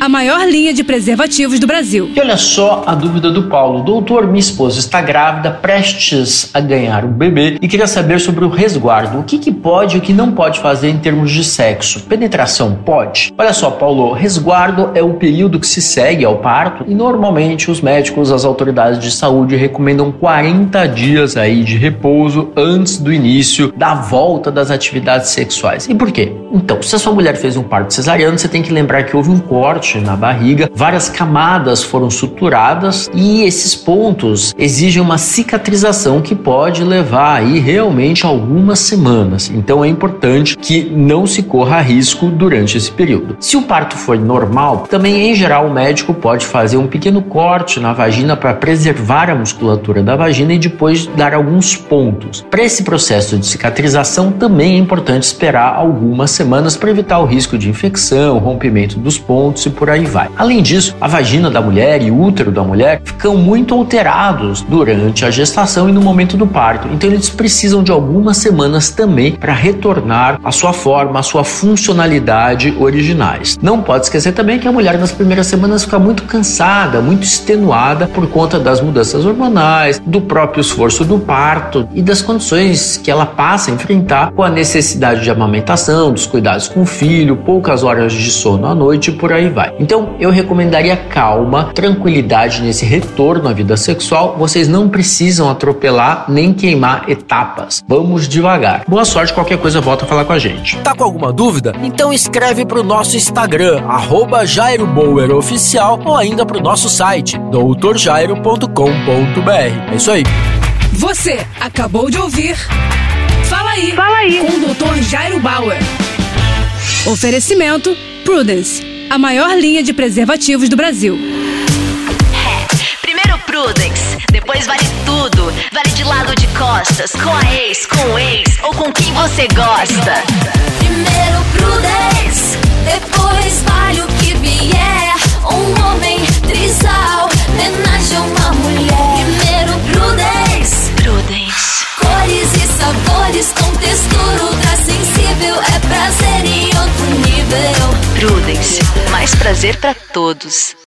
a maior linha de preservativos do Brasil. E olha só a dúvida do Paulo. Doutor, minha esposa está grávida, prestes a ganhar um bebê e queria saber sobre o resguardo. O que, que pode e o que não pode fazer em termos de sexo? Penetração pode? Olha só, Paulo, resguardo é o período que se segue ao parto e normalmente os médicos, as autoridades de saúde recomendam 40 dias aí de repouso antes do início da volta das atividades sexuais. E por quê? Então, se a sua mulher fez um parto cesariano, você tem que lembrar que houve um corte na barriga, várias camadas foram suturadas e esses pontos exigem uma cicatrização que pode levar aí realmente algumas semanas. Então é importante que não se corra risco durante esse período. Se o parto for normal, também em geral o médico pode fazer um pequeno corte na vagina para preservar a musculatura da vagina e depois dar alguns pontos. Para esse processo de cicatrização também é importante esperar algumas semanas para evitar o risco de infecção, rompimento dos pontos e por aí vai. Além disso, a vagina da mulher e o útero da mulher ficam muito alterados durante a gestação e no momento do parto, então eles precisam de algumas semanas também para retornar à sua forma, à sua funcionalidade originais. Não pode esquecer também que a mulher nas primeiras semanas fica muito cansada, muito extenuada por conta das mudanças hormonais, do próprio esforço do parto e das condições que ela passa a enfrentar com a necessidade de amamentação, dos cuidados com o filho, poucas horas de sono à noite e por aí vai. Então, eu recomendaria calma, tranquilidade nesse retorno à vida sexual. Vocês não precisam atropelar nem queimar etapas. Vamos devagar. Boa sorte, qualquer coisa volta a falar com a gente. Tá com alguma dúvida? Então escreve pro nosso Instagram, @jairoboweroficial ou ainda pro nosso site, doutorjairo.com.br. É isso aí. Você acabou de ouvir Fala aí. Fala aí. Com o Dr. Jairo Bauer. Oferecimento Prudence a maior linha de preservativos do Brasil. É, primeiro Prudence, depois vale tudo. Vale de lado de costas, com a ex, com o ex ou com quem você gosta. Primeiro mais prazer para todos.